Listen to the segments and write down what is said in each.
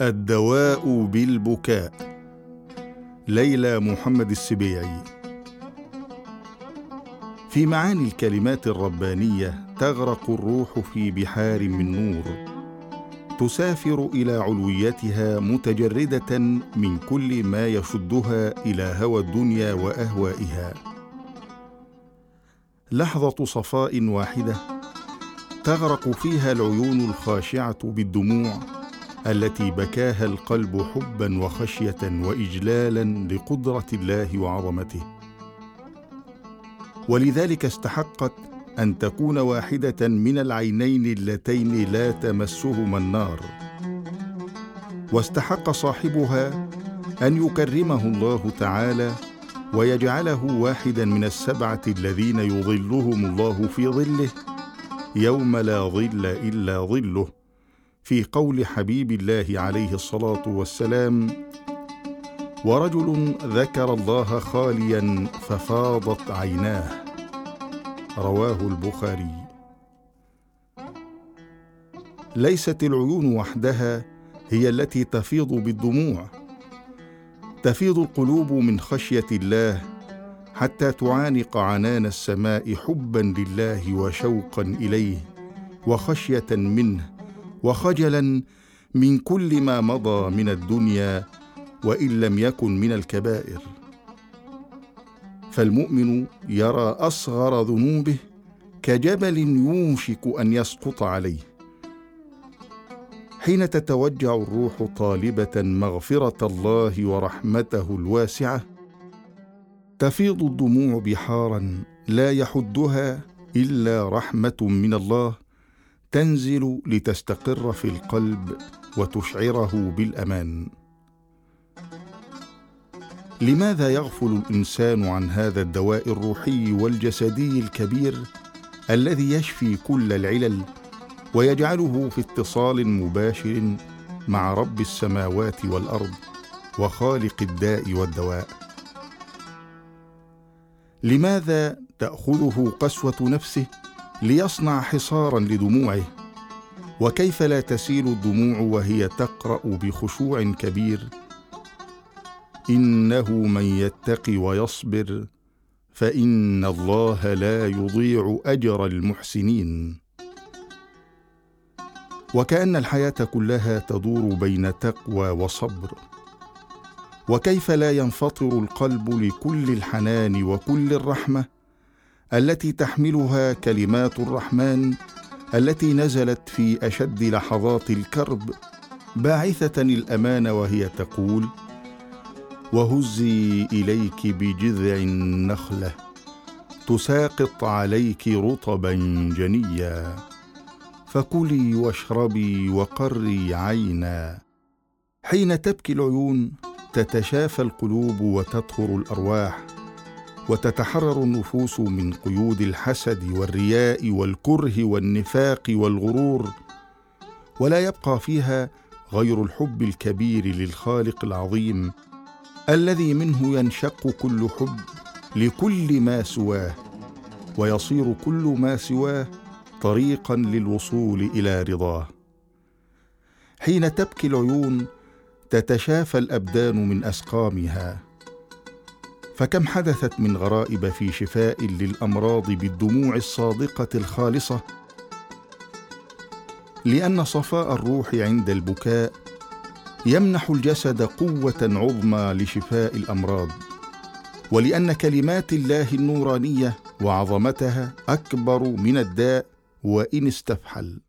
الدواء بالبكاء. ليلى محمد السبيعي. في معاني الكلمات الربانية تغرق الروح في بحار من نور تسافر إلى علويتها متجردة من كل ما يشدها إلى هوى الدنيا وأهوائها. لحظة صفاء واحدة تغرق فيها العيون الخاشعة بالدموع التي بكاها القلب حبا وخشية واجلالا لقدرة الله وعظمته. ولذلك استحقت أن تكون واحدة من العينين اللتين لا تمسهما النار. واستحق صاحبها أن يكرمه الله تعالى ويجعله واحدا من السبعة الذين يظلهم الله في ظله. يوم لا ظل إلا ظله. في قول حبيب الله عليه الصلاة والسلام ورجل ذكر الله خاليا ففاضت عيناه. رواه البخاري. ليست العيون وحدها هي التي تفيض بالدموع. تفيض القلوب من خشية الله حتى تعانق عنان السماء حبا لله وشوقا إليه وخشية منه وخجلا من كل ما مضى من الدنيا وإن لم يكن من الكبائر. فالمؤمن يرى أصغر ذنوبه كجبل يوشك أن يسقط عليه. حين تتوجع الروح طالبة مغفرة الله ورحمته الواسعة تفيض الدموع بحارا لا يحدها إلا رحمة من الله تنزل لتستقر في القلب وتشعره بالأمان. لماذا يغفل الإنسان عن هذا الدواء الروحي والجسدي الكبير الذي يشفي كل العلل ويجعله في اتصال مباشر مع رب السماوات والأرض وخالق الداء والدواء؟ لماذا تأخذه قسوة نفسه ليصنع حصارا لدموعه؟ وكيف لا تسيل الدموع وهي تقرأ بخشوع كبير؟ إنه من يتق ويصبر فإن الله لا يضيع أجر المحسنين. وكأن الحياة كلها تدور بين تقوى وصبر. وكيف لا ينفطر القلب لكل الحنان وكل الرحمة التي تحملها كلمات الرحمن التي نزلت في أشد لحظات الكرب باعثة الأمان وهي تقول وهزي إليك بجذع النخلة تساقط عليك رطبا جنيا فكلي واشربي وقري عينا حين تبكي العيون تتشافى القلوب وتطهر الأرواح وتتحرر النفوس من قيود الحسد والرياء والكره والنفاق والغرور ولا يبقى فيها غير الحب الكبير للخالق العظيم الذي منه ينشق كل حب لكل ما سواه ويصير كل ما سواه طريقا للوصول إلى رضاه. حين تبكي العيون تتشافى الأبدان من أسقامها فكم حدثت من غرائب في شفاء للأمراض بالدموع الصادقة الخالصة؟ لأن صفاء الروح عند البكاء يمنح الجسد قوة عظمى لشفاء الأمراض ولأن كلمات الله النورانية وعظمتها أكبر من الداء وإن استفحل.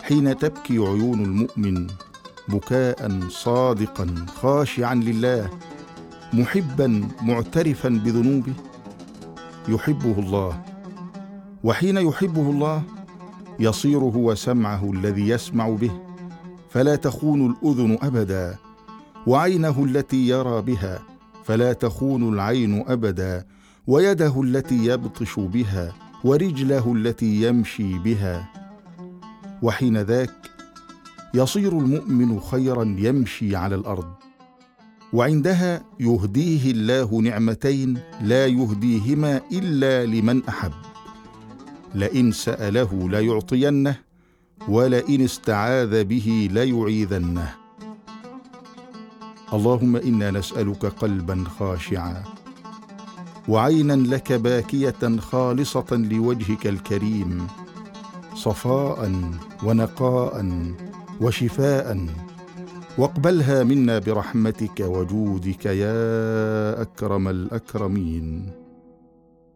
حين تبكي عيون المؤمن بكاء صادقا خاشعا لله محبا معترفا بذنوبه يحبه الله. وحين يحبه الله يصير هو سمعه الذي يسمع به فلا تخون الأذن أبدا. وعينه التي يرى بها فلا تخون العين أبدا. ويده التي يبطش بها ورجله التي يمشي بها. وحين ذاك يصير المؤمن خيرا يمشي على الأرض وعندها يهديه الله نعمتين لا يهديهما إلا لمن أحب. لئن سأله ليعطينه ولئن استعاذ به ليعيذنه اللهم إنا نسألك قلبا خاشعا وعينا لك باكية خالصة لوجهك الكريم صفاء ونقاء وشفاء. واقبلها منا برحمتك وجودك يا أكرم الأكرمين.